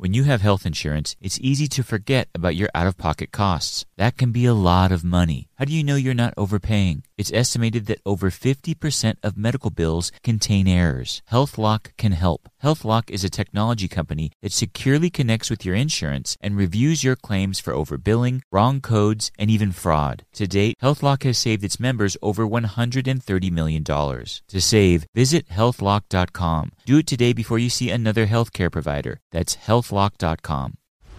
When you have health insurance, it's easy to forget about your out of pocket costs. That can be a lot of money. How do you know you're not overpaying? It's estimated that over 50% of medical bills contain errors. HealthLock can help. HealthLock is a technology company that securely connects with your insurance and reviews your claims for overbilling, wrong codes, and even fraud. To date, HealthLock has saved its members over $130 million. To save, visit healthlock.com. Do it today before you see another healthcare provider. That's healthlock.com.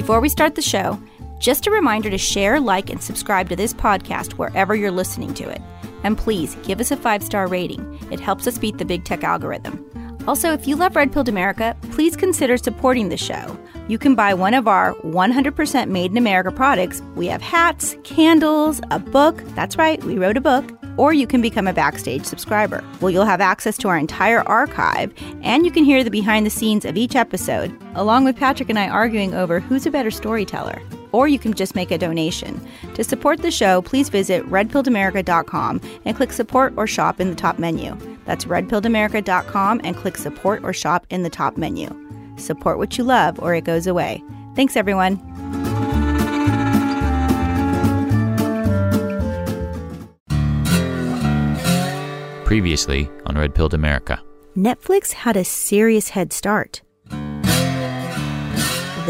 Before we start the show, just a reminder to share, like, and subscribe to this podcast wherever you're listening to it. And please give us a five star rating, it helps us beat the big tech algorithm. Also, if you love Red Pilled America, please consider supporting the show. You can buy one of our 100% made in America products. We have hats, candles, a book. That's right, we wrote a book. Or you can become a Backstage subscriber. Well, you'll have access to our entire archive, and you can hear the behind the scenes of each episode, along with Patrick and I arguing over who's a better storyteller. Or you can just make a donation. To support the show, please visit redpilledamerica.com and click support or shop in the top menu. That's redpilledamerica.com and click support or shop in the top menu. Support what you love or it goes away. Thanks, everyone. Previously on Red Pilled America. Netflix had a serious head start.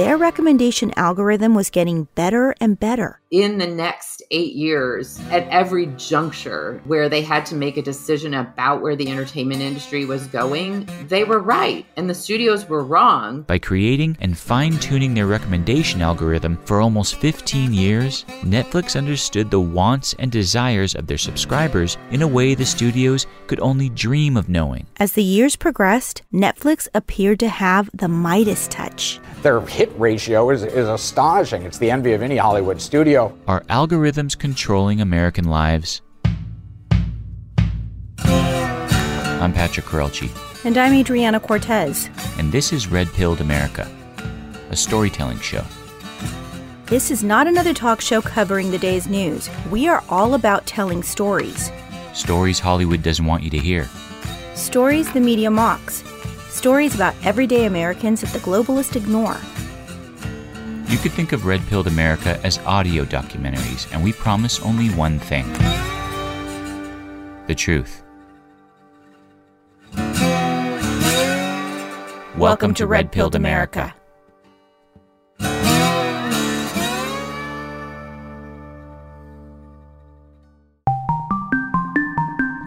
Their recommendation algorithm was getting better and better. in the next eight years, at every juncture where they had to make a decision about where the entertainment industry was going, they were right and the studios were wrong. By creating and fine tuning their recommendation algorithm for almost 15 years, Netflix understood the wants and desires of their subscribers in a way the studios could only dream of knowing. As the years progressed, Netflix appeared to have the Midas touch. Their hit ratio is, is astonishing. It's the envy of any Hollywood studio. Are algorithms controlling American lives? I'm Patrick Courrielche, And I'm Adryana Cortez. and this is Red Pilled America, a storytelling show. This is not another talk show covering the day's news. We are all about telling stories. Stories Hollywood doesn't want you to hear. Stories the media mocks. Stories about everyday Americans that the globalists ignore. You could think of Red Pilled America as audio documentaries, and we promise only one thing the truth. Welcome, to Red Pilled America.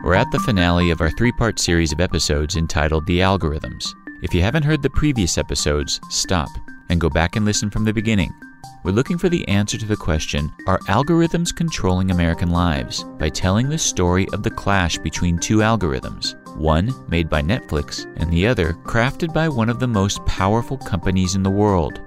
We're at the finale of our three part series of episodes entitled The Algorithms. If you haven't heard the previous episodes, stop and go back and listen from the beginning. We're looking for the answer to the question Are algorithms controlling American lives? by telling the story of the clash between two algorithms, one made by Netflix and the other crafted by one of the most powerful companies in the world.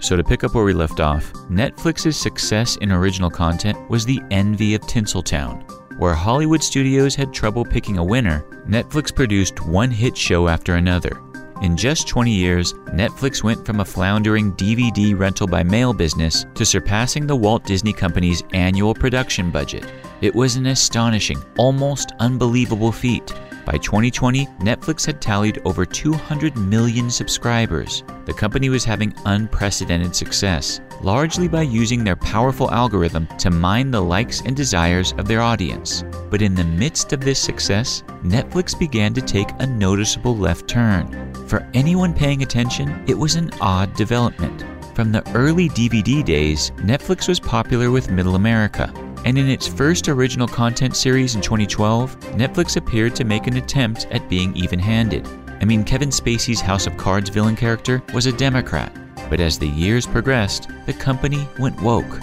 So, to pick up where we left off, Netflix's success in original content was the envy of Tinseltown. Where Hollywood studios had trouble picking a winner, Netflix produced one hit show after another. In just 20 years, Netflix went from a floundering DVD rental by mail business to surpassing the Walt Disney Company's annual production budget. It was an astonishing, almost unbelievable feat. By 2020, Netflix had tallied over 200 million subscribers. The company was having unprecedented success, largely by using their powerful algorithm to mine the likes and desires of their audience. But in the midst of this success, Netflix began to take a noticeable left turn. For anyone paying attention, it was an odd development. From the early DVD days, Netflix was popular with middle America, and in its first original content series in 2012, Netflix appeared to make an attempt at being even handed. I mean, Kevin Spacey's House of Cards villain character was a Democrat, but as the years progressed, the company went woke.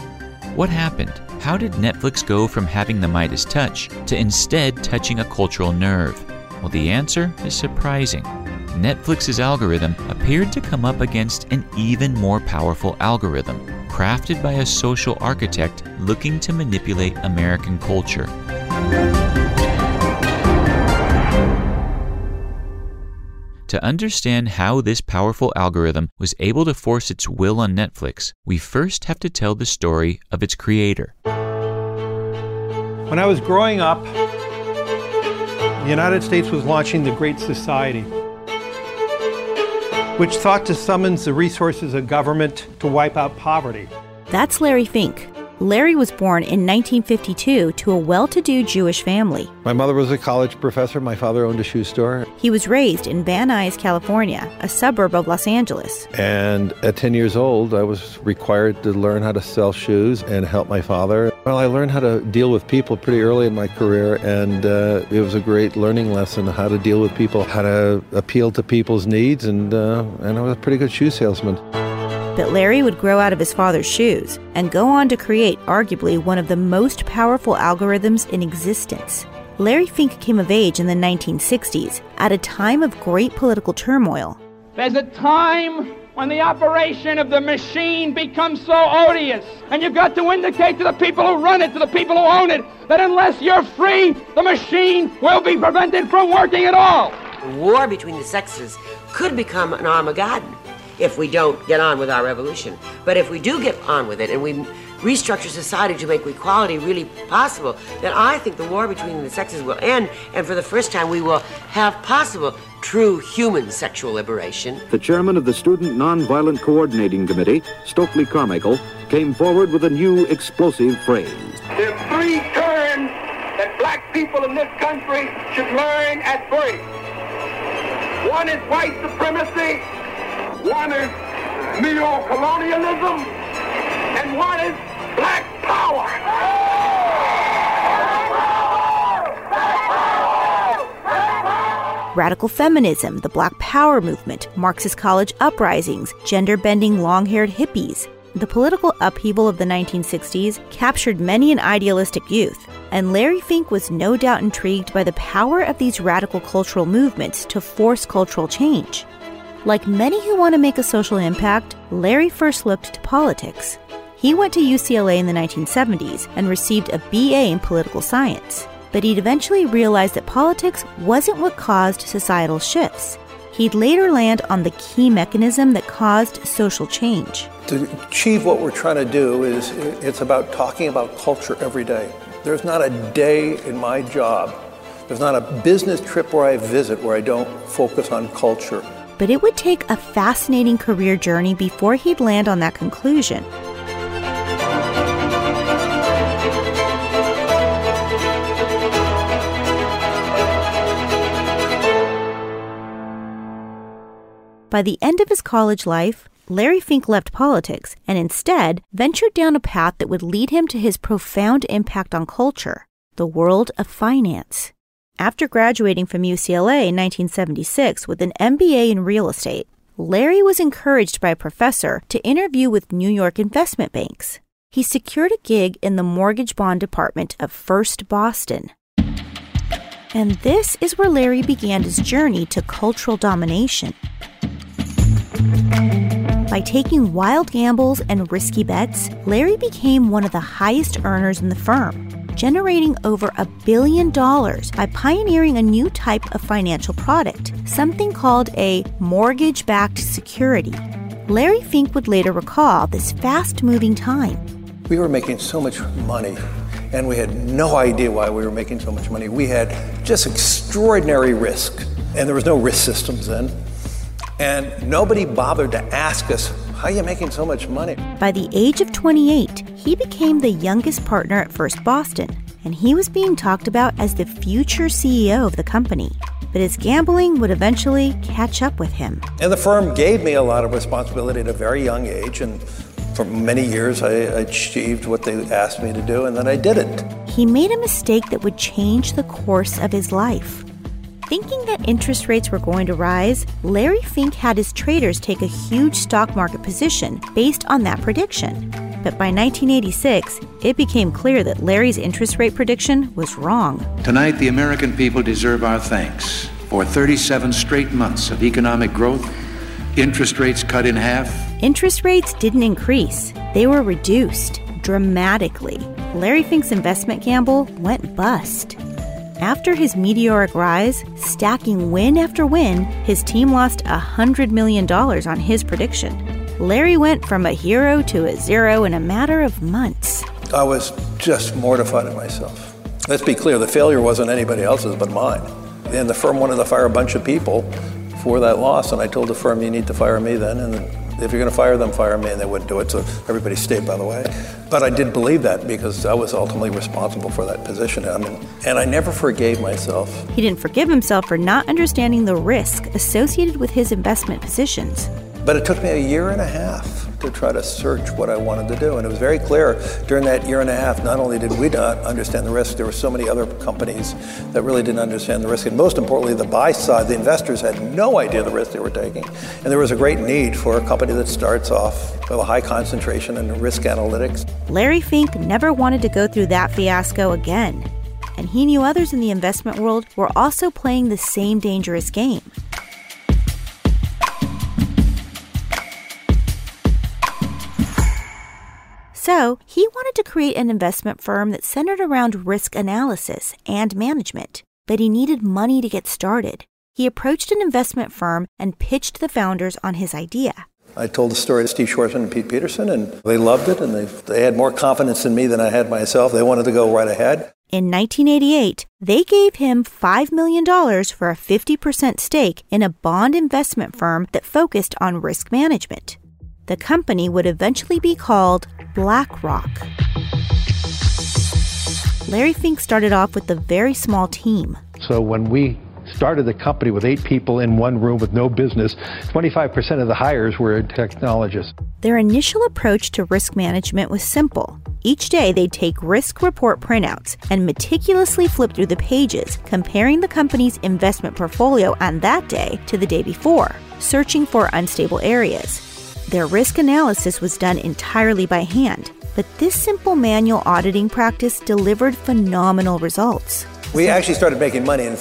What happened? How did Netflix go from having the Midas touch to instead touching a cultural nerve? Well, the answer is surprising. Netflix's algorithm appeared to come up against an even more powerful algorithm, crafted by a social architect looking to manipulate American culture. To understand how this powerful algorithm was able to force its will on Netflix, we first have to tell the story of its creator. When I was growing up, the United States was launching the Great Society, which sought to summons the resources of government to wipe out poverty. That's Larry Fink. Larry was born in 1952 to a well to do Jewish family. My mother was a college professor. My father owned a shoe store. He was raised in Van Nuys, California, a suburb of Los Angeles. And at 10 years old, I was required to learn how to sell shoes and help my father. Well, I learned how to deal with people pretty early in my career, and uh, it was a great learning lesson how to deal with people, how to appeal to people's needs, and, uh, and I was a pretty good shoe salesman that Larry would grow out of his father's shoes and go on to create arguably one of the most powerful algorithms in existence. Larry Fink came of age in the 1960s at a time of great political turmoil. There's a time when the operation of the machine becomes so odious, and you've got to indicate to the people who run it, to the people who own it, that unless you're free, the machine will be prevented from working at all. The war between the sexes could become an Armageddon if we don't get on with our revolution. But if we do get on with it and we restructure society to make equality really possible, then I think the war between the sexes will end, and for the first time we will have possible true human sexual liberation. The chairman of the Student Nonviolent Coordinating Committee, Stokely Carmichael, came forward with a new explosive phrase. There are three terms that black people in this country should learn at birth. One is white supremacy, one is neo-colonialism, and one is black power. Radical feminism, the Black Power movement, Marxist college uprisings, gender bending long haired hippies. The political upheaval of the 1960s captured many an idealistic youth, and Larry Fink was no doubt intrigued by the power of these radical cultural movements to force cultural change. Like many who want to make a social impact, Larry first looked to politics. He went to UCLA in the 1970s and received a BA in political science. But he'd eventually realized that politics wasn't what caused societal shifts. He'd later land on the key mechanism that caused social change. To achieve what we're trying to do is it's about talking about culture every day. There's not a day in my job, there's not a business trip where I visit where I don't focus on culture but it would take a fascinating career journey before he'd land on that conclusion. By the end of his college life, Larry Fink left politics and instead ventured down a path that would lead him to his profound impact on culture the world of finance. After graduating from UCLA in 1976 with an MBA in real estate, Larry was encouraged by a professor to interview with New York investment banks. He secured a gig in the mortgage bond department of First Boston. And this is where Larry began his journey to cultural domination. By taking wild gambles and risky bets, Larry became one of the highest earners in the firm generating over a billion dollars by pioneering a new type of financial product, something called a mortgage backed security. Larry Fink would later recall this fast moving time. We were making so much money, and we had no idea why we were making so much money. We had just extraordinary risk, and there was no risk systems then. And nobody bothered to ask us, How are you making so much money? By the age of 28, he became the youngest partner at First Boston, and he was being talked about as the future CEO of the company but his gambling would eventually catch up with him. And the firm gave me a lot of responsibility at a very young age, and for many years I achieved what they asked me to do, and then I did it. He made a mistake that would change the course of his life. Thinking that interest rates were going to rise, Larry Fink had his traders take a huge stock market position based on that prediction. But by 1986, it became clear that Larry's interest rate prediction was wrong. Tonight, the American people deserve our thanks for 37 straight months of economic growth, interest rates cut in half. Interest rates didn't increase, they were reduced dramatically. Larry Fink's investment gamble went bust. After his meteoric rise, stacking win after win, his team lost $100 million on his prediction. Larry went from a hero to a zero in a matter of months. I was just mortified at myself. Let's be clear the failure wasn't anybody else's but mine. And the firm wanted to fire a bunch of people for that loss, and I told the firm, you need to fire me then, and if you're going to fire them, fire me, and they wouldn't do it, so everybody stayed, by the way. But I did believe that because I was ultimately responsible for that position. I mean, and I never forgave myself. He didn't forgive himself for not understanding the risk associated with his investment positions. But it took me a year and a half to try to search what I wanted to do. And it was very clear during that year and a half, not only did we not understand the risk, there were so many other companies that really didn't understand the risk. And most importantly, the buy side, the investors had no idea the risk they were taking. And there was a great need for a company that starts off with a high concentration in risk analytics. Larry Fink never wanted to go through that fiasco again. And he knew others in the investment world were also playing the same dangerous game. So, he wanted to create an investment firm that centered around risk analysis and management, but he needed money to get started. He approached an investment firm and pitched the founders on his idea. I told the story to Steve Schwarzman and Pete Peterson, and they loved it, and they, they had more confidence in me than I had myself. They wanted to go right ahead. In 1988, they gave him $5 million for a 50% stake in a bond investment firm that focused on risk management. The company would eventually be called BlackRock. Larry Fink started off with a very small team. So when we started the company with eight people in one room with no business, 25% of the hires were technologists. Their initial approach to risk management was simple. Each day, they'd take risk report printouts and meticulously flip through the pages, comparing the company's investment portfolio on that day to the day before, searching for unstable areas. Their risk analysis was done entirely by hand, but this simple manual auditing practice delivered phenomenal results. We actually started making money in,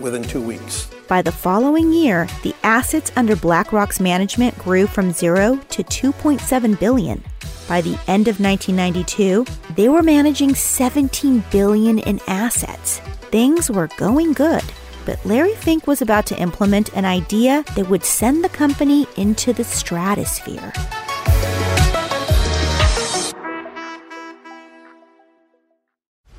within two weeks. By the following year, the assets under BlackRock's management grew from zero to 2.7 billion. By the end of 1992, they were managing 17 billion in assets. Things were going good. But Larry Fink was about to implement an idea that would send the company into the stratosphere.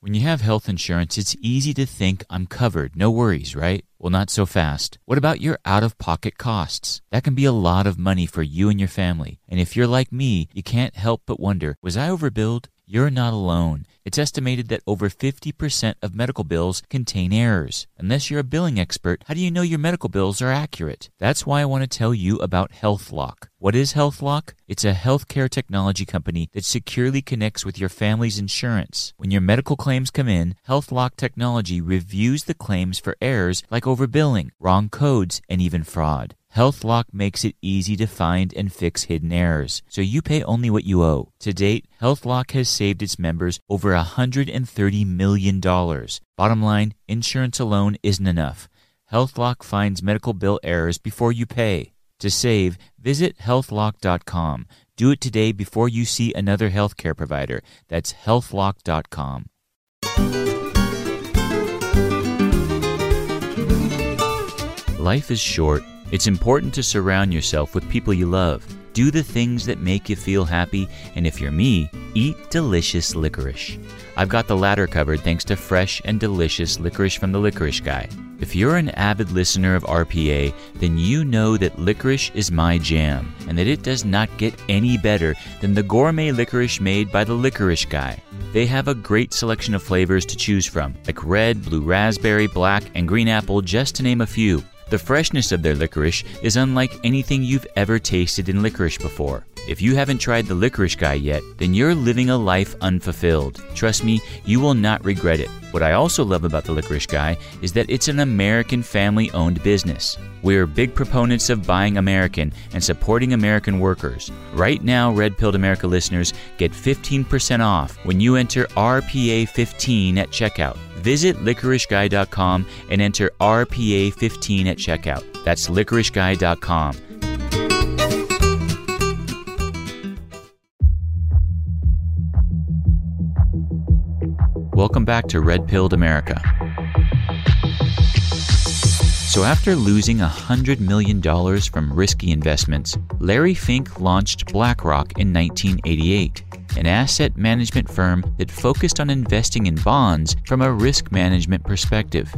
When you have health insurance, it's easy to think I'm covered, no worries, right? Well, not so fast. What about your out of pocket costs? That can be a lot of money for you and your family. And if you're like me, you can't help but wonder was I overbilled? You're not alone. It's estimated that over 50% of medical bills contain errors. Unless you're a billing expert, how do you know your medical bills are accurate? That's why I want to tell you about HealthLock. What is HealthLock? It's a healthcare technology company that securely connects with your family's insurance. When your medical claims come in, HealthLock technology reviews the claims for errors like overbilling, wrong codes, and even fraud. HealthLock makes it easy to find and fix hidden errors, so you pay only what you owe. To date, HealthLock has saved its members over $130 million. Bottom line, insurance alone isn't enough. HealthLock finds medical bill errors before you pay. To save, visit healthlock.com. Do it today before you see another healthcare provider. That's healthlock.com. Life is short. It's important to surround yourself with people you love. Do the things that make you feel happy, and if you're me, eat delicious licorice. I've got the latter covered thanks to fresh and delicious licorice from the Licorice Guy. If you're an avid listener of RPA, then you know that licorice is my jam, and that it does not get any better than the gourmet licorice made by the Licorice Guy. They have a great selection of flavors to choose from, like red, blue raspberry, black, and green apple, just to name a few. The freshness of their licorice is unlike anything you've ever tasted in licorice before. If you haven't tried the Licorice Guy yet, then you're living a life unfulfilled. Trust me, you will not regret it. What I also love about the Licorice Guy is that it's an American family owned business. We're big proponents of buying American and supporting American workers. Right now, Red Pilled America listeners get 15% off when you enter RPA15 at checkout. Visit licoriceguy.com and enter RPA15 at checkout. That's licoriceguy.com. Welcome back to Red Pilled America. So, after losing $100 million from risky investments, Larry Fink launched BlackRock in 1988, an asset management firm that focused on investing in bonds from a risk management perspective.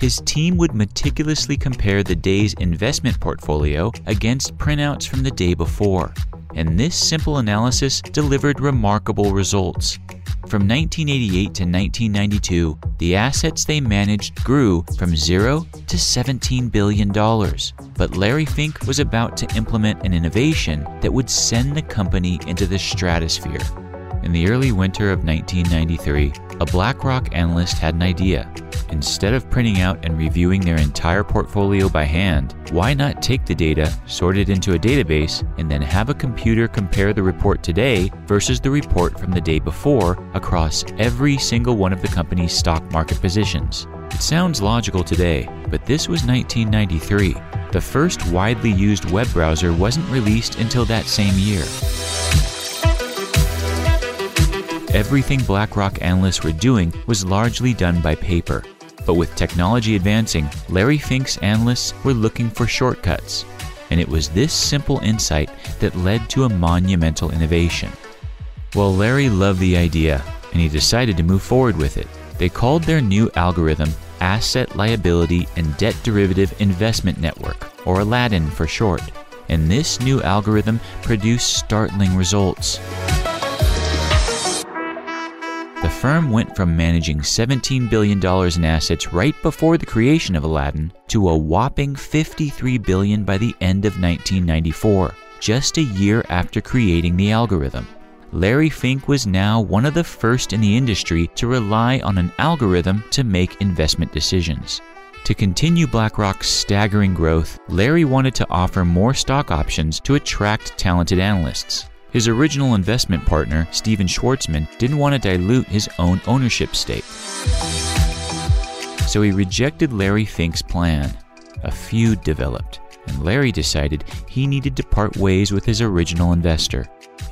His team would meticulously compare the day's investment portfolio against printouts from the day before, and this simple analysis delivered remarkable results. From 1988 to 1992, the assets they managed grew from zero to $17 billion. But Larry Fink was about to implement an innovation that would send the company into the stratosphere. In the early winter of 1993, a BlackRock analyst had an idea. Instead of printing out and reviewing their entire portfolio by hand, why not take the data, sort it into a database, and then have a computer compare the report today versus the report from the day before across every single one of the company's stock market positions? It sounds logical today, but this was 1993. The first widely used web browser wasn't released until that same year. Everything BlackRock analysts were doing was largely done by paper. But with technology advancing, Larry Fink's analysts were looking for shortcuts. And it was this simple insight that led to a monumental innovation. Well, Larry loved the idea, and he decided to move forward with it. They called their new algorithm Asset Liability and Debt Derivative Investment Network, or Aladdin for short. And this new algorithm produced startling results. The firm went from managing $17 billion in assets right before the creation of Aladdin to a whopping 53 billion by the end of 1994, just a year after creating the algorithm. Larry Fink was now one of the first in the industry to rely on an algorithm to make investment decisions. To continue BlackRock's staggering growth, Larry wanted to offer more stock options to attract talented analysts. His original investment partner, Steven Schwarzman, didn't want to dilute his own ownership stake. So he rejected Larry Fink's plan. A feud developed, and Larry decided he needed to part ways with his original investor.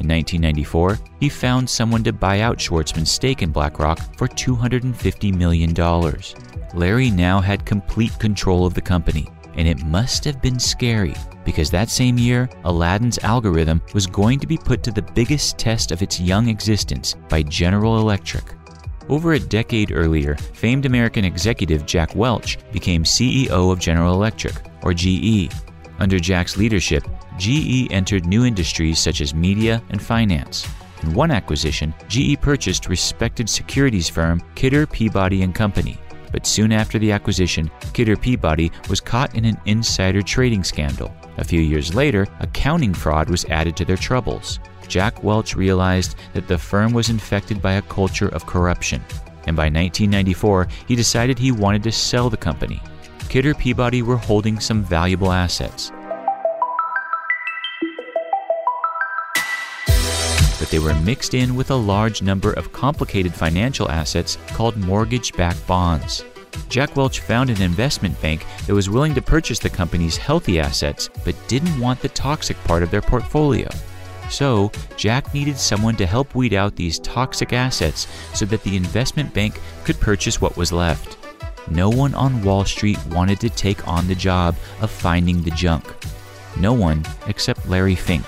In 1994, he found someone to buy out Schwarzman's stake in BlackRock for $250 million. Larry now had complete control of the company, and it must have been scary because that same year, Aladdin's algorithm was going to be put to the biggest test of its young existence by General Electric. Over a decade earlier, famed American executive Jack Welch became CEO of General Electric, or GE. Under Jack's leadership, GE entered new industries such as media and finance. In one acquisition, GE purchased respected securities firm Kidder Peabody and Company. But soon after the acquisition, Kidder Peabody was caught in an insider trading scandal. A few years later, accounting fraud was added to their troubles. Jack Welch realized that the firm was infected by a culture of corruption, and by 1994, he decided he wanted to sell the company. Kidder Peabody were holding some valuable assets. But they were mixed in with a large number of complicated financial assets called mortgage backed bonds. Jack Welch found an investment bank that was willing to purchase the company's healthy assets but didn't want the toxic part of their portfolio. So, Jack needed someone to help weed out these toxic assets so that the investment bank could purchase what was left. No one on Wall Street wanted to take on the job of finding the junk. No one except Larry Fink.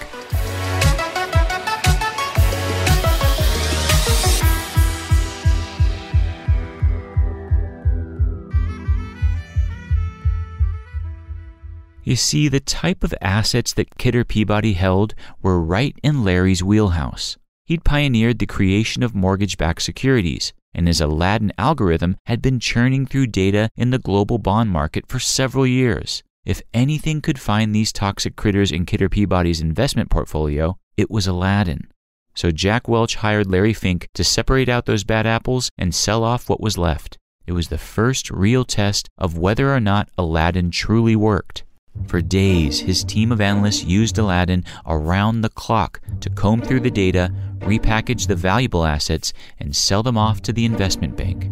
You see, the type of assets that Kidder Peabody held were right in Larry's wheelhouse. He'd pioneered the creation of mortgage backed securities, and his Aladdin algorithm had been churning through data in the global bond market for several years. If anything could find these toxic critters in Kidder Peabody's investment portfolio, it was Aladdin. So Jack Welch hired Larry Fink to separate out those bad apples and sell off what was left. It was the first real test of whether or not Aladdin truly worked. For days, his team of analysts used Aladdin around the clock to comb through the data, repackage the valuable assets, and sell them off to the investment bank.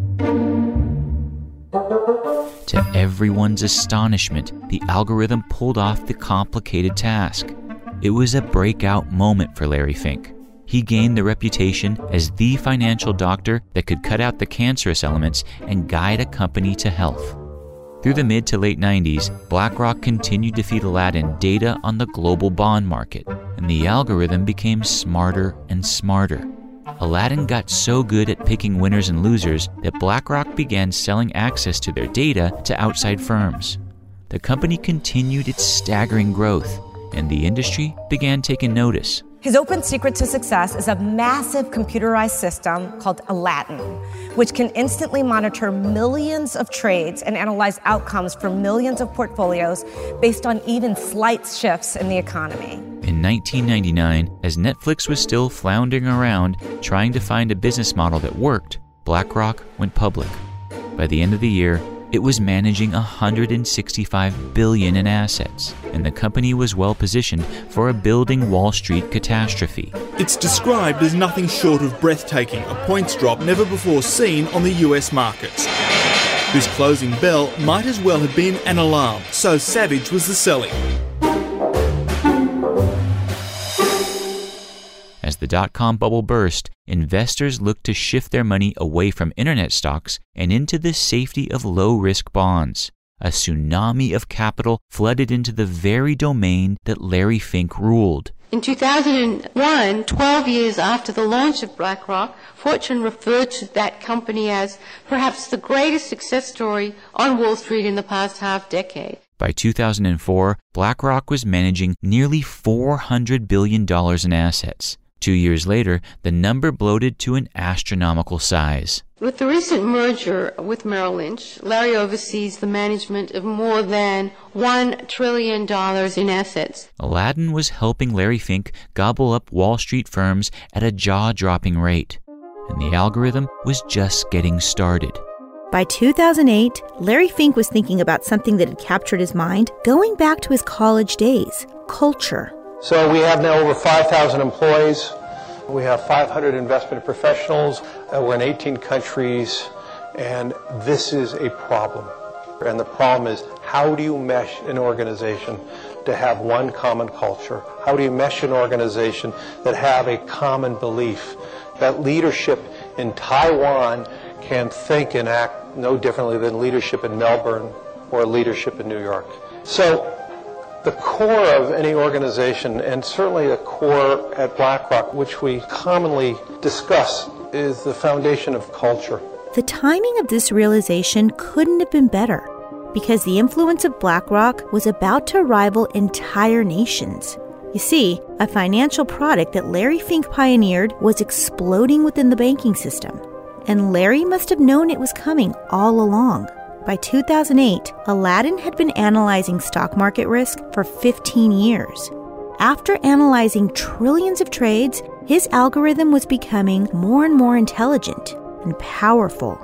To everyone's astonishment, the algorithm pulled off the complicated task. It was a breakout moment for Larry Fink. He gained the reputation as the financial doctor that could cut out the cancerous elements and guide a company to health. Through the mid to late 90s, BlackRock continued to feed Aladdin data on the global bond market, and the algorithm became smarter and smarter. Aladdin got so good at picking winners and losers that BlackRock began selling access to their data to outside firms. The company continued its staggering growth, and the industry began taking notice. His open secret to success is a massive computerized system called Aladdin, which can instantly monitor millions of trades and analyze outcomes for millions of portfolios based on even slight shifts in the economy. In 1999, as Netflix was still floundering around trying to find a business model that worked, BlackRock went public. By the end of the year, it was managing 165 billion in assets, and the company was well positioned for a building Wall Street catastrophe. It's described as nothing short of breathtaking, a points drop never before seen on the US markets. This closing bell might as well have been an alarm, so savage was the selling. Dot com bubble burst, investors looked to shift their money away from internet stocks and into the safety of low risk bonds. A tsunami of capital flooded into the very domain that Larry Fink ruled In 2001, 12 years after the launch of BlackRock, Fortune referred to that company as perhaps the greatest success story on Wall Street in the past half decade. By 2004, BlackRock was managing nearly $400 billion in assets. Two years later, the number bloated to an astronomical size. With the recent merger with Merrill Lynch, Larry oversees the management of more than $1 trillion in assets. Aladdin was helping Larry Fink gobble up Wall Street firms at a jaw dropping rate. And the algorithm was just getting started. By 2008, Larry Fink was thinking about something that had captured his mind going back to his college days culture. So we have now over 5,000 employees. We have 500 investment professionals. Uh, we're in 18 countries, and this is a problem. And the problem is how do you mesh an organization to have one common culture? How do you mesh an organization that have a common belief? That leadership in Taiwan can think and act no differently than leadership in Melbourne or leadership in New York. So the core of any organization, and certainly the core at BlackRock, which we commonly discuss, is the foundation of culture. The timing of this realization couldn't have been better because the influence of BlackRock was about to rival entire nations. You see, a financial product that Larry Fink pioneered was exploding within the banking system and Larry must have known it was coming all along. By 2008, Aladdin had been analyzing stock market risk for 15 years. After analyzing trillions of trades, his algorithm was becoming more and more intelligent and powerful.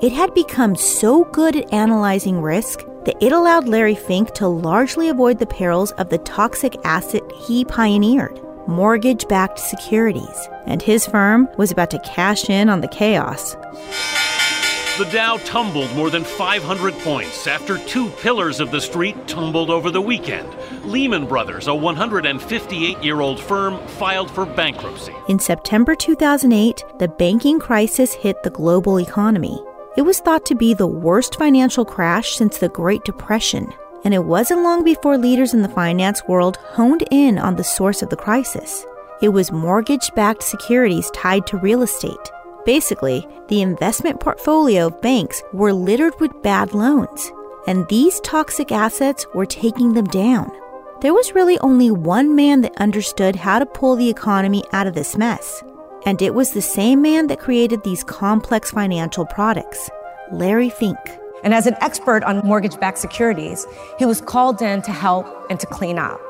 It had become so good at analyzing risk that it allowed Larry Fink to largely avoid the perils of the toxic asset he pioneered mortgage backed securities, and his firm was about to cash in on the chaos. The Dow tumbled more than 500 points after two pillars of the street tumbled over the weekend. Lehman Brothers, a 158 year old firm, filed for bankruptcy. In September 2008, the banking crisis hit the global economy. It was thought to be the worst financial crash since the Great Depression and it wasn't long before leaders in the finance world honed in on the source of the crisis. It was mortgage backed securities tied to real estate. Basically, the investment portfolio of banks were littered with bad loans, and these toxic assets were taking them down. There was really only one man that understood how to pull the economy out of this mess, and it was the same man that created these complex financial products Larry Fink. And as an expert on mortgage backed securities, he was called in to help and to clean up.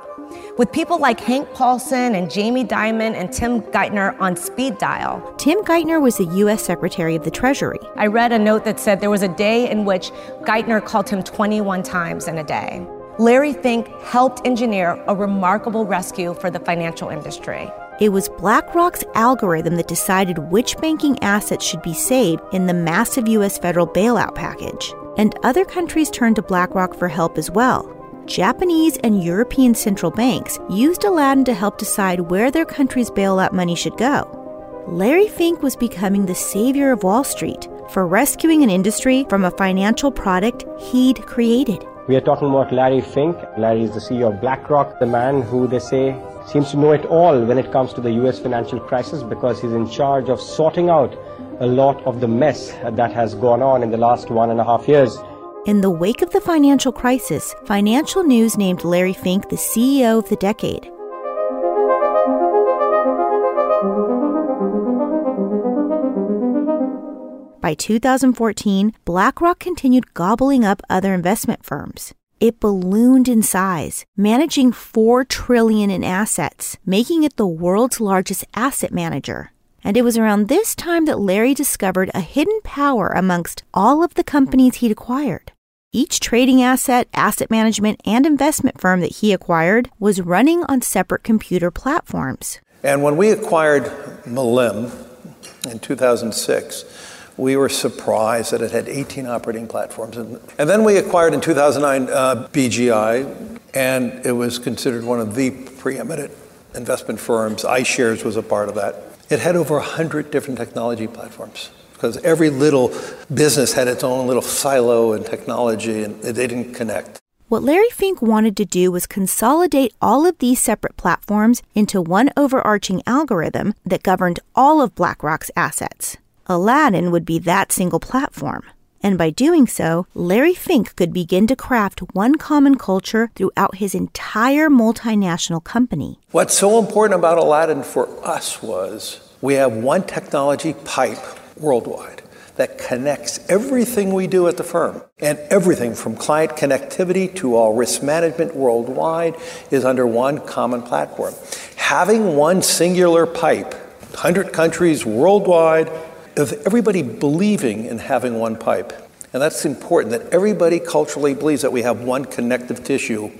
With people like Hank Paulson and Jamie Dimon and Tim Geithner on speed dial. Tim Geithner was the U.S. Secretary of the Treasury. I read a note that said there was a day in which Geithner called him 21 times in a day. Larry Fink helped engineer a remarkable rescue for the financial industry. It was BlackRock's algorithm that decided which banking assets should be saved in the massive U.S. federal bailout package and other countries turned to BlackRock for help as well. Japanese and European central banks used Aladdin to help decide where their country's bailout money should go. Larry Fink was becoming the savior of Wall Street for rescuing an industry from a financial product he'd created. We are talking about Larry Fink. Larry is the CEO of BlackRock, the man who they say seems to know it all when it comes to the US financial crisis because he's in charge of sorting out a lot of the mess that has gone on in the last one and a half years. In the wake of the financial crisis, Financial News named Larry Fink the CEO of the decade. By 2014, BlackRock continued gobbling up other investment firms. It ballooned in size, managing 4 trillion in assets, making it the world's largest asset manager. And it was around this time that Larry discovered a hidden power amongst all of the companies he'd acquired. Each trading asset, asset management, and investment firm that he acquired was running on separate computer platforms. And when we acquired MLIM in 2006, we were surprised that it had 18 operating platforms. And, and then we acquired in 2009 uh, BGI, and it was considered one of the preeminent investment firms. iShares was a part of that. It had over 100 different technology platforms because every little business had its own little silo and technology and they didn't connect. What Larry Fink wanted to do was consolidate all of these separate platforms into one overarching algorithm that governed all of BlackRock's assets. Aladdin would be that single platform. And by doing so, Larry Fink could begin to craft one common culture throughout his entire multinational company. What's so important about Aladdin for us was we have one technology pipe worldwide that connects everything we do at the firm. And everything from client connectivity to all risk management worldwide is under one common platform. Having one singular pipe, 100 countries worldwide, of everybody believing in having one pipe. And that's important that everybody culturally believes that we have one connective tissue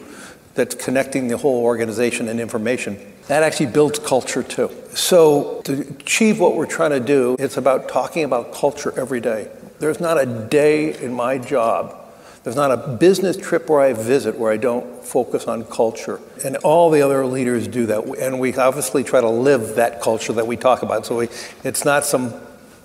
that's connecting the whole organization and information. That actually builds culture too. So, to achieve what we're trying to do, it's about talking about culture every day. There's not a day in my job, there's not a business trip where I visit where I don't focus on culture. And all the other leaders do that. And we obviously try to live that culture that we talk about. So, we, it's not some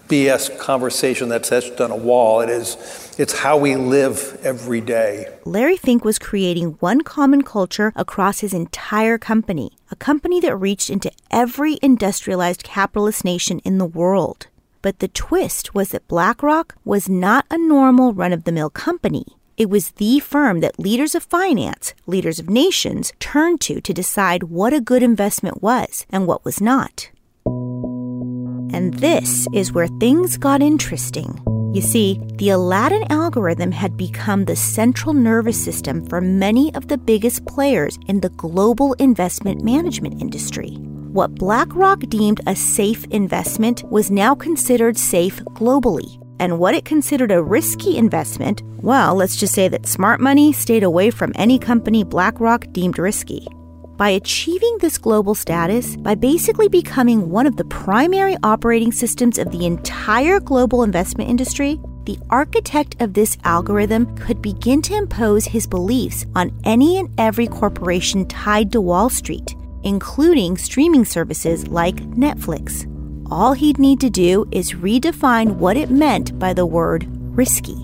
BS conversation that's etched on a wall. It is it's how we live every day. Larry Fink was creating one common culture across his entire company, a company that reached into every industrialized capitalist nation in the world. But the twist was that BlackRock was not a normal run of the mill company. It was the firm that leaders of finance, leaders of nations, turned to to decide what a good investment was and what was not. And this is where things got interesting. You see, the Aladdin algorithm had become the central nervous system for many of the biggest players in the global investment management industry. What BlackRock deemed a safe investment was now considered safe globally. And what it considered a risky investment, well, let's just say that smart money stayed away from any company BlackRock deemed risky. By achieving this global status, by basically becoming one of the primary operating systems of the entire global investment industry, the architect of this algorithm could begin to impose his beliefs on any and every corporation tied to Wall Street, including streaming services like Netflix. All he'd need to do is redefine what it meant by the word risky.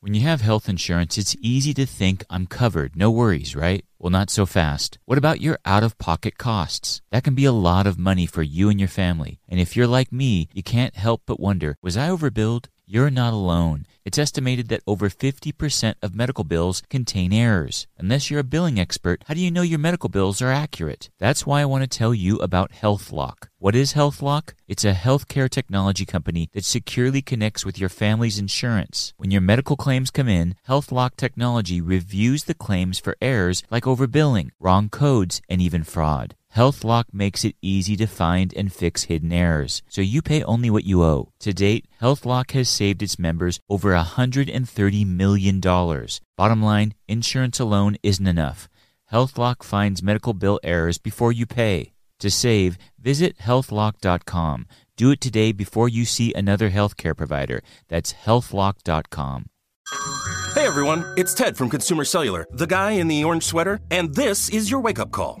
When you have health insurance, it's easy to think I'm covered, no worries, right? Well, not so fast. What about your out of pocket costs? That can be a lot of money for you and your family. And if you're like me, you can't help but wonder was I overbilled? You're not alone. It's estimated that over 50% of medical bills contain errors. Unless you're a billing expert, how do you know your medical bills are accurate? That's why I want to tell you about HealthLock. What is HealthLock? It's a healthcare technology company that securely connects with your family's insurance. When your medical claims come in, HealthLock technology reviews the claims for errors like overbilling, wrong codes, and even fraud. HealthLock makes it easy to find and fix hidden errors, so you pay only what you owe. To date, HealthLock has saved its members over $130 million. Bottom line, insurance alone isn't enough. HealthLock finds medical bill errors before you pay. To save, visit healthlock.com. Do it today before you see another healthcare provider. That's healthlock.com. Hey everyone, it's Ted from Consumer Cellular, the guy in the orange sweater, and this is your wake up call.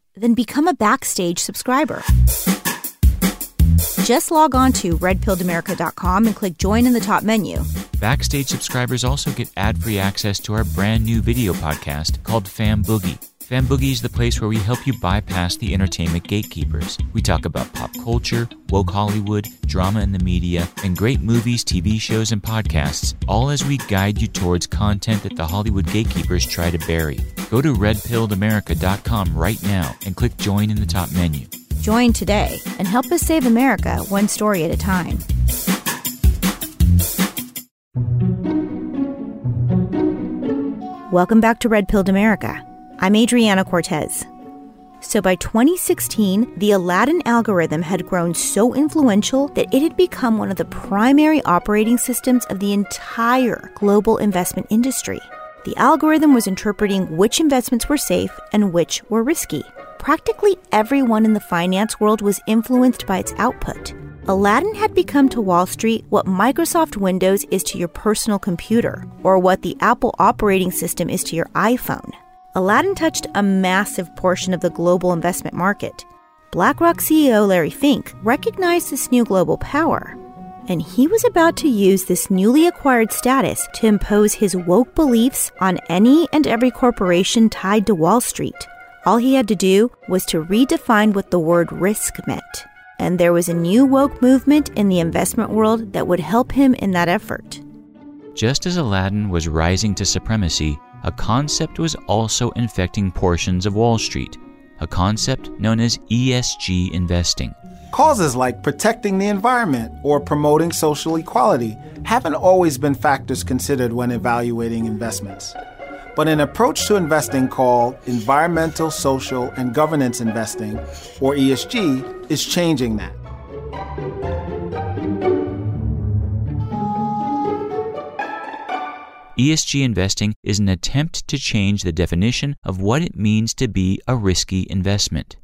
Then become a Backstage subscriber. Just log on to redpilledamerica.com and click join in the top menu. Backstage subscribers also get ad free access to our brand new video podcast called Fam Boogie. Fam Boogie is the place where we help you bypass the entertainment gatekeepers. We talk about pop culture, woke Hollywood, drama in the media, and great movies, TV shows, and podcasts, all as we guide you towards content that the Hollywood gatekeepers try to bury. Go to redpilledamerica.com right now and click join in the top menu. Join today and help us save America one story at a time. Welcome back to Red Pilled America. I'm Adryana Cortez. So by 2016, the Aladdin algorithm had grown so influential that it had become one of the primary operating systems of the entire global investment industry. The algorithm was interpreting which investments were safe and which were risky. Practically everyone in the finance world was influenced by its output. Aladdin had become to Wall Street what Microsoft Windows is to your personal computer, or what the Apple operating system is to your iPhone. Aladdin touched a massive portion of the global investment market. BlackRock CEO Larry Fink recognized this new global power, and he was about to use this newly acquired status to impose his woke beliefs on any and every corporation tied to Wall Street. All he had to do was to redefine what the word risk meant. And there was a new woke movement in the investment world that would help him in that effort. Just as Aladdin was rising to supremacy, a concept was also infecting portions of Wall Street, a concept known as ESG investing. Causes like protecting the environment or promoting social equality haven't always been factors considered when evaluating investments. But an approach to investing called environmental, social, and governance investing, or ESG, is changing that. ESG investing is an attempt to change the definition of what it means to be a risky investment.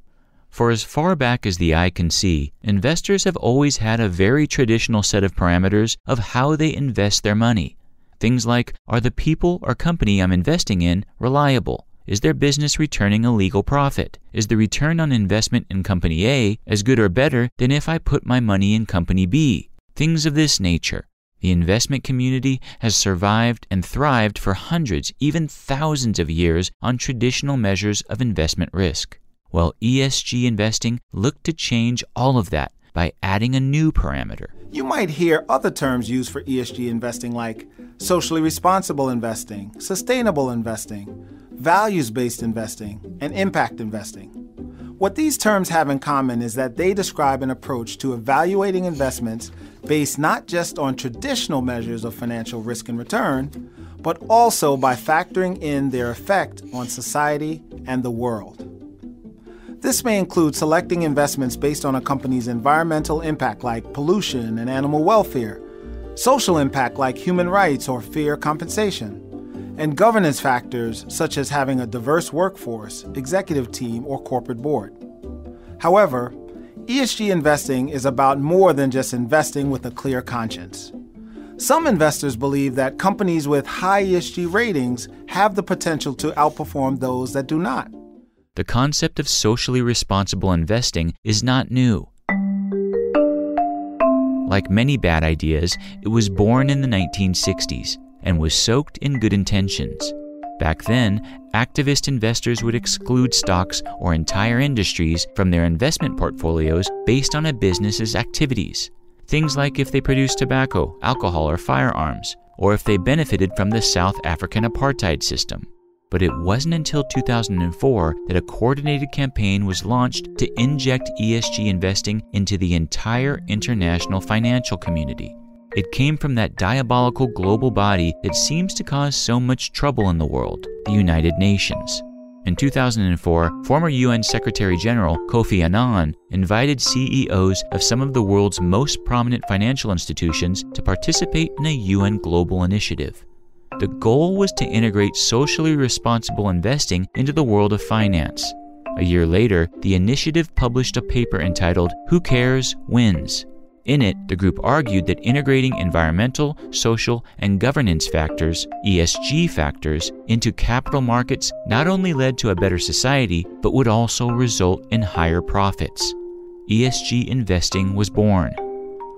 For as far back as the eye can see, investors have always had a very traditional set of parameters of how they invest their money. Things like Are the people or company I'm investing in reliable? Is their business returning a legal profit? Is the return on investment in company A as good or better than if I put my money in company B? Things of this nature. The investment community has survived and thrived for hundreds, even thousands of years on traditional measures of investment risk. While ESG investing looked to change all of that by adding a new parameter. You might hear other terms used for ESG investing like socially responsible investing, sustainable investing, values based investing, and impact investing. What these terms have in common is that they describe an approach to evaluating investments based not just on traditional measures of financial risk and return, but also by factoring in their effect on society and the world. This may include selecting investments based on a company's environmental impact, like pollution and animal welfare, social impact, like human rights or fair compensation, and governance factors such as having a diverse workforce, executive team, or corporate board. However, ESG investing is about more than just investing with a clear conscience. Some investors believe that companies with high ESG ratings have the potential to outperform those that do not. The concept of socially responsible investing is not new. Like many bad ideas, it was born in the 1960s and was soaked in good intentions. Back then, activist investors would exclude stocks or entire industries from their investment portfolios based on a business's activities. Things like if they produced tobacco, alcohol, or firearms, or if they benefited from the South African apartheid system. But it wasn't until 2004 that a coordinated campaign was launched to inject ESG investing into the entire international financial community. It came from that diabolical global body that seems to cause so much trouble in the world, the United Nations. In 2004, former UN Secretary General Kofi Annan invited CEOs of some of the world's most prominent financial institutions to participate in a UN global initiative. The goal was to integrate socially responsible investing into the world of finance. A year later, the initiative published a paper entitled Who Cares Wins. In it, the group argued that integrating environmental, social, and governance factors, ESG factors, into capital markets not only led to a better society, but would also result in higher profits. ESG investing was born.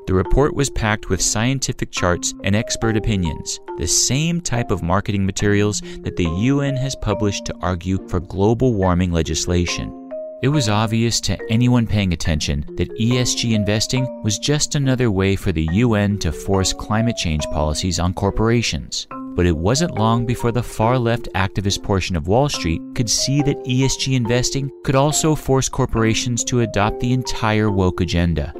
The report was packed with scientific charts and expert opinions, the same type of marketing materials that the UN has published to argue for global warming legislation. It was obvious to anyone paying attention that ESG investing was just another way for the UN to force climate change policies on corporations. But it wasn't long before the far left activist portion of Wall Street could see that ESG investing could also force corporations to adopt the entire woke agenda.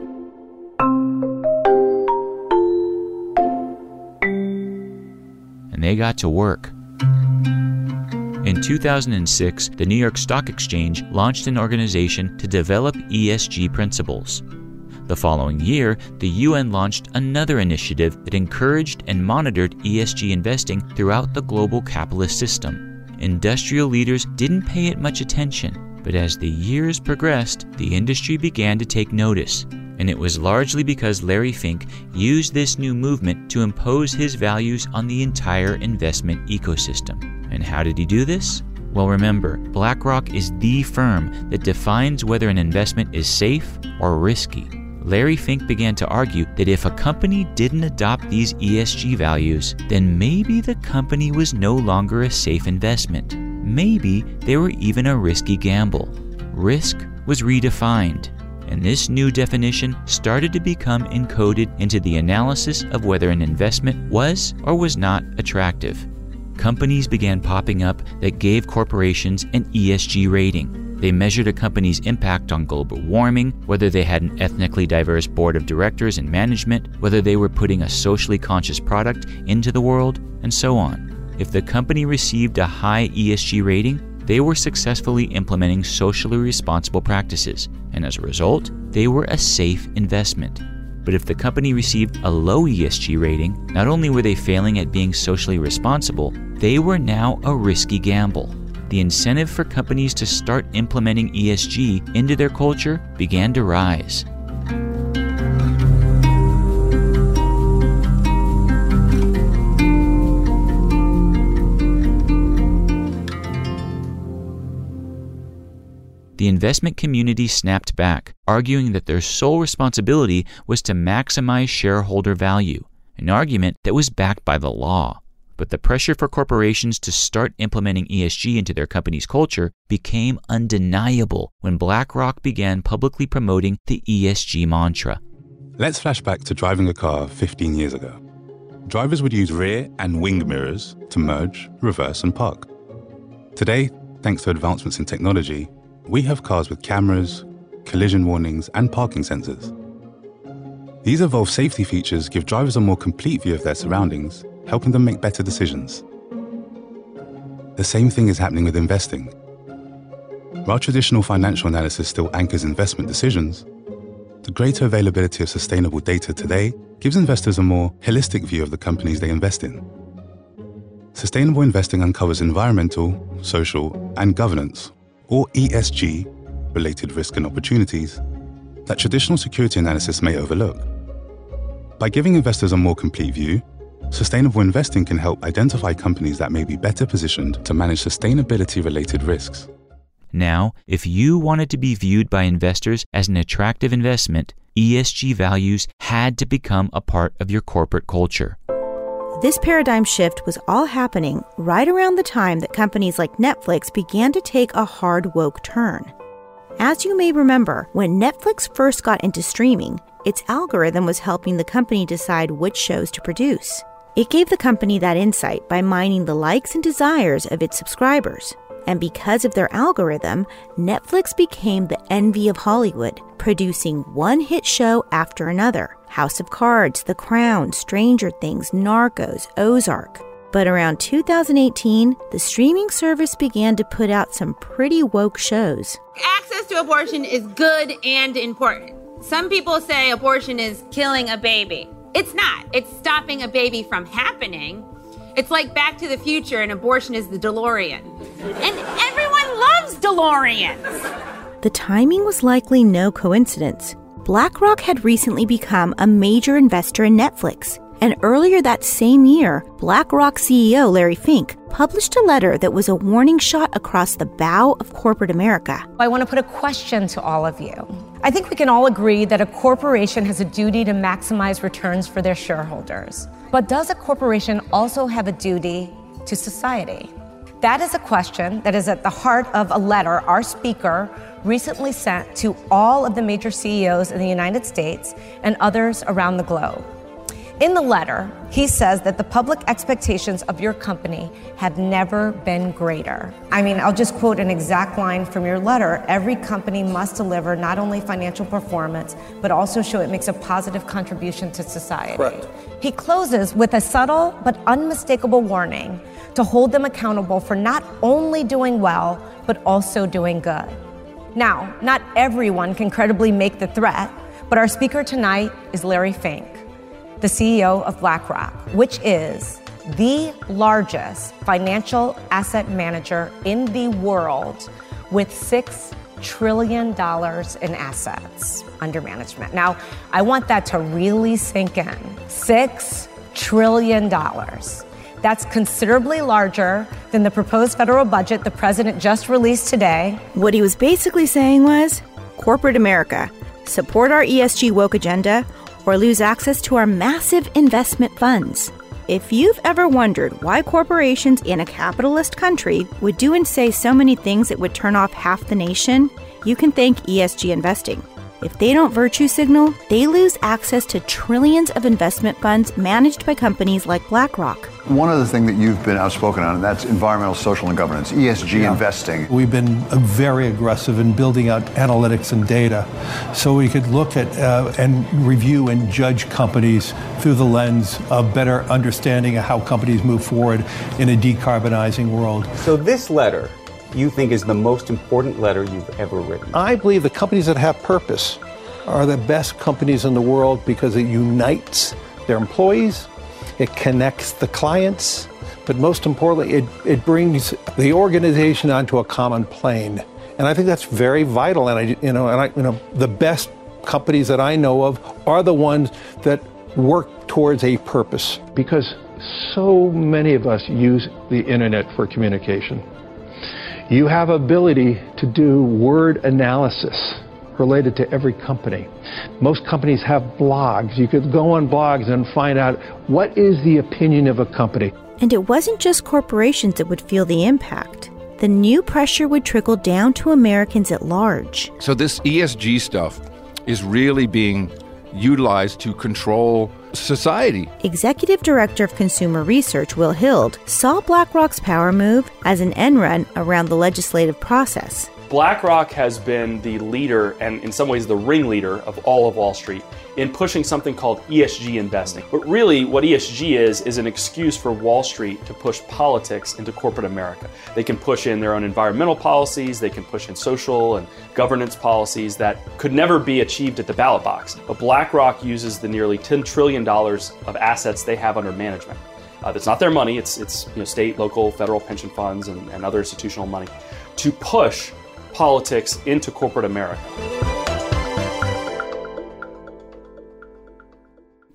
and they got to work. In 2006, the New York Stock Exchange launched an organization to develop ESG principles. The following year, the UN launched another initiative that encouraged and monitored ESG investing throughout the global capitalist system. Industrial leaders didn't pay it much attention, but as the years progressed, the industry began to take notice and it was largely because Larry Fink used this new movement to impose his values on the entire investment ecosystem. And how did he do this? Well, remember, BlackRock is the firm that defines whether an investment is safe or risky. Larry Fink began to argue that if a company didn't adopt these ESG values, then maybe the company was no longer a safe investment. Maybe they were even a risky gamble. Risk was redefined and this new definition started to become encoded into the analysis of whether an investment was or was not attractive. Companies began popping up that gave corporations an ESG rating. They measured a company's impact on global warming, whether they had an ethnically diverse board of directors and management, whether they were putting a socially conscious product into the world, and so on. If the company received a high ESG rating, they were successfully implementing socially responsible practices, and as a result, they were a safe investment. But if the company received a low ESG rating, not only were they failing at being socially responsible, they were now a risky gamble. The incentive for companies to start implementing ESG into their culture began to rise. The investment community snapped back, arguing that their sole responsibility was to maximize shareholder value, an argument that was backed by the law. But the pressure for corporations to start implementing ESG into their company's culture became undeniable when BlackRock began publicly promoting the ESG mantra. Let's flash back to driving a car 15 years ago. Drivers would use rear and wing mirrors to merge, reverse, and park. Today, thanks to advancements in technology, we have cars with cameras, collision warnings, and parking sensors. These evolved safety features give drivers a more complete view of their surroundings, helping them make better decisions. The same thing is happening with investing. While traditional financial analysis still anchors investment decisions, the greater availability of sustainable data today gives investors a more holistic view of the companies they invest in. Sustainable investing uncovers environmental, social, and governance or ESG related risk and opportunities that traditional security analysis may overlook. By giving investors a more complete view, sustainable investing can help identify companies that may be better positioned to manage sustainability related risks. Now, if you wanted to be viewed by investors as an attractive investment, ESG values had to become a part of your corporate culture. This paradigm shift was all happening right around the time that companies like Netflix began to take a hard woke turn. As you may remember, when Netflix first got into streaming, its algorithm was helping the company decide which shows to produce. It gave the company that insight by mining the likes and desires of its subscribers. And because of their algorithm, Netflix became the envy of Hollywood, producing one hit show after another. House of Cards, The Crown, Stranger Things, Narcos, Ozark. But around 2018, the streaming service began to put out some pretty woke shows. Access to abortion is good and important. Some people say abortion is killing a baby. It's not, it's stopping a baby from happening. It's like Back to the Future, and abortion is the DeLorean. And everyone loves DeLoreans. The timing was likely no coincidence. BlackRock had recently become a major investor in Netflix. And earlier that same year, BlackRock CEO Larry Fink published a letter that was a warning shot across the bow of corporate America. I want to put a question to all of you. I think we can all agree that a corporation has a duty to maximize returns for their shareholders. But does a corporation also have a duty to society? That is a question that is at the heart of a letter our speaker recently sent to all of the major CEOs in the United States and others around the globe. In the letter, he says that the public expectations of your company have never been greater. I mean, I'll just quote an exact line from your letter. Every company must deliver not only financial performance, but also show it makes a positive contribution to society. Correct. He closes with a subtle but unmistakable warning to hold them accountable for not only doing well, but also doing good. Now, not everyone can credibly make the threat, but our speaker tonight is Larry Fink, the CEO of BlackRock, which is the largest financial asset manager in the world with $6 trillion dollars in assets under management. Now, I want that to really sink in. $6 trillion. That's considerably larger than the proposed federal budget the president just released today. What he was basically saying was corporate America, support our ESG woke agenda or lose access to our massive investment funds. If you've ever wondered why corporations in a capitalist country would do and say so many things that would turn off half the nation, you can thank ESG investing. If they don't virtue signal, they lose access to trillions of investment funds managed by companies like BlackRock. One other thing that you've been outspoken on, and that's environmental, social, and governance, ESG Yeah. investing. We've been uh, very aggressive in building out analytics and data so we could look at uh, and review and judge companies through the lens of better understanding of how companies move forward in a decarbonizing world. So this letter, you think is the most important letter you've ever written? I believe the companies that have purpose are the best companies in the world because it unites their employees, it connects the clients, but most importantly, it, it brings the organization onto a common plane. And I think that's very vital. And I, you know, and I, you know, the best companies that I know of are the ones that work towards a purpose because so many of us use the internet for communication. You have ability to do word analysis related to every company. Most companies have blogs. You could go on blogs and find out what is the opinion of a company. And it wasn't just corporations that would feel the impact. The new pressure would trickle down to Americans at large. So this ESG stuff is really being utilized to control society. Executive Director of Consumer Research Will Hild saw BlackRock's power move as an end run around the legislative process. BlackRock has been the leader and, in some ways, the ringleader of all of Wall Street in pushing something called ESG investing. But really, what ESG is, is an excuse for Wall Street to push politics into corporate America. They can push in their own environmental policies, they can push in social and governance policies that could never be achieved at the ballot box. But BlackRock uses the nearly $10 trillion of assets they have under management. Uh, that's not their money, it's, it's you know, state, local, federal pension funds, and, and other institutional money to push politics into corporate America.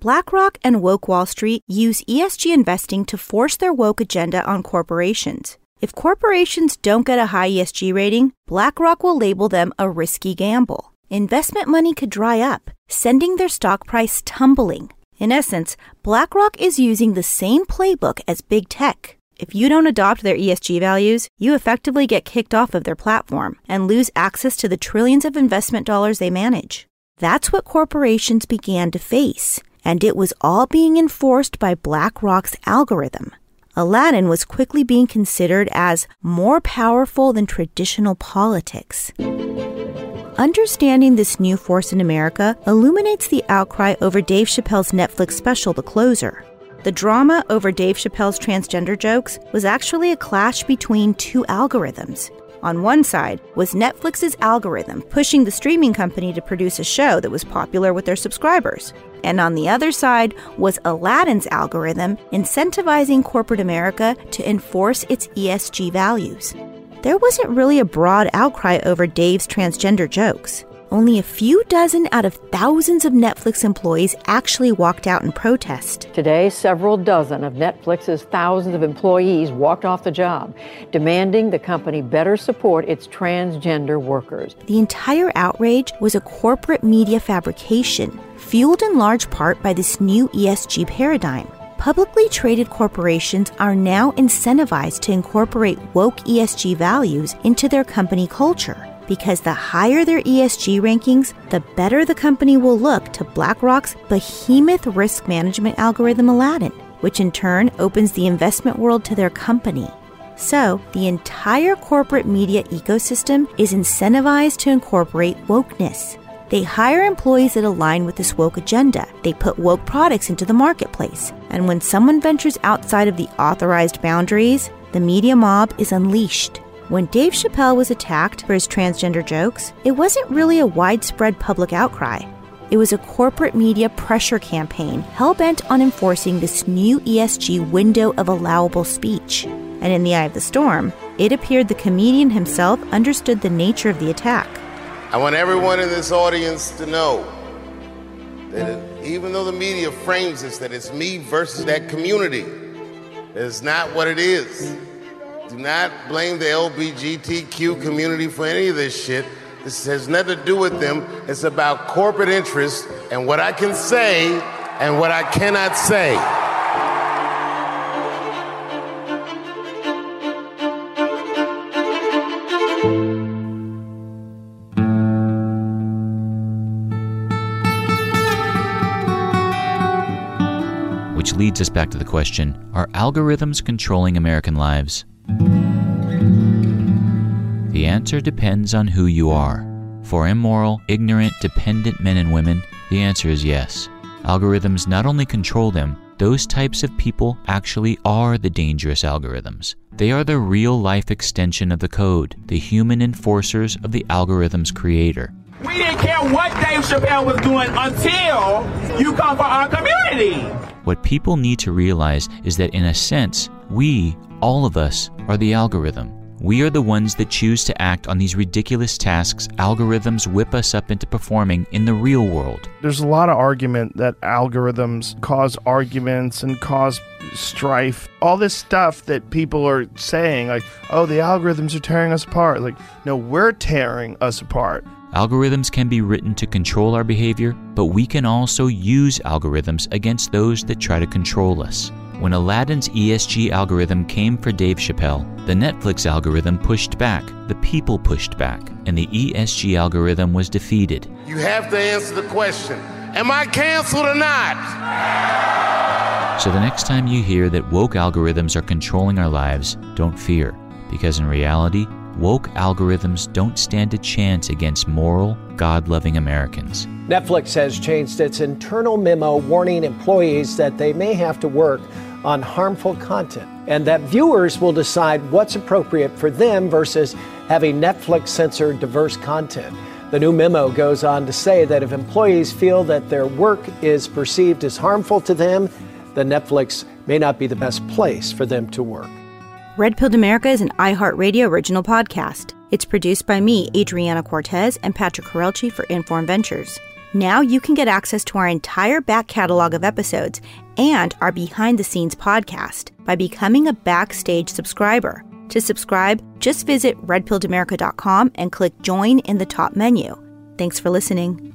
BlackRock and Woke Wall Street use ESG investing to force their woke agenda on corporations. If corporations don't get a high ESG rating, BlackRock will label them a risky gamble. Investment money could dry up, sending their stock price tumbling. In essence, BlackRock is using the same playbook as big tech. If you don't adopt their ESG values, you effectively get kicked off of their platform and lose access to the trillions of investment dollars they manage. That's what corporations began to face, and it was all being enforced by BlackRock's algorithm. Aladdin was quickly being considered as more powerful than traditional politics. Understanding this new force in America illuminates the outcry over Dave Chappelle's Netflix special, The Closer. The drama over Dave Chappelle's transgender jokes was actually a clash between two algorithms. On one side was Netflix's algorithm pushing the streaming company to produce a show that was popular with their subscribers. And on the other side was Aladdin's algorithm incentivizing corporate America to enforce its ESG values. There wasn't really a broad outcry over Dave's transgender jokes. Only a few dozen out of thousands of Netflix employees actually walked out in protest. Today, several dozen of Netflix's thousands of employees walked off the job, demanding the company better support its transgender workers. The entire outrage was a corporate media fabrication, fueled in large part by this new ESG paradigm. Publicly traded corporations are now incentivized to incorporate woke ESG values into their company culture because the higher their ESG rankings, the better the company will look to BlackRock's behemoth risk management algorithm Aladdin, which in turn opens the investment world to their company. So, the entire corporate media ecosystem is incentivized to incorporate wokeness. They hire employees that align with this woke agenda. They put woke products into the marketplace. And when someone ventures outside of the authorized boundaries, the media mob is unleashed. When Dave Chappelle was attacked for his transgender jokes, it wasn't really a widespread public outcry. It was a corporate media pressure campaign hell bent on enforcing this new ESG window of allowable speech. And in the eye of the storm, it appeared the comedian himself understood the nature of the attack. I want everyone in this audience to know that it, even though the media frames this that it's me versus that community, it's not what it is. Do not blame the LBGTQ community for any of this shit. This has nothing to do with them. It's about corporate interests and what I can say and what I cannot say. Which leads us back to the question Are algorithms controlling American lives? The answer depends on who you are. For immoral, ignorant, dependent men and women, the answer is yes. Algorithms not only control them, those types of people actually are the dangerous algorithms. They are the real life extension of the code, the human enforcers of the algorithm's creator. We didn't care what Dave Chappelle was doing until you come for our community. What people need to realize is that, in a sense, we, all of us, are the algorithm. We are the ones that choose to act on these ridiculous tasks algorithms whip us up into performing in the real world. There's a lot of argument that algorithms cause arguments and cause strife. All this stuff that people are saying, like, oh, the algorithms are tearing us apart. Like, no, we're tearing us apart. Algorithms can be written to control our behavior, but we can also use algorithms against those that try to control us. When Aladdin's ESG algorithm came for Dave Chappelle, the Netflix algorithm pushed back, the people pushed back, and the ESG algorithm was defeated. You have to answer the question Am I canceled or not? So the next time you hear that woke algorithms are controlling our lives, don't fear, because in reality, woke algorithms don't stand a chance against moral, God loving Americans. Netflix has changed its internal memo warning employees that they may have to work on harmful content and that viewers will decide what's appropriate for them versus having Netflix censor diverse content. The new memo goes on to say that if employees feel that their work is perceived as harmful to them, then Netflix may not be the best place for them to work. Red Pilled America is an iHeartRadio original podcast. It's produced by me, Adryana Cortez, and Patrick Courrielche for Inform Ventures. Now you can get access to our entire back catalog of episodes and our behind the scenes podcast by becoming a backstage subscriber. To subscribe, just visit redpilledamerica.com and click join in the top menu. Thanks for listening.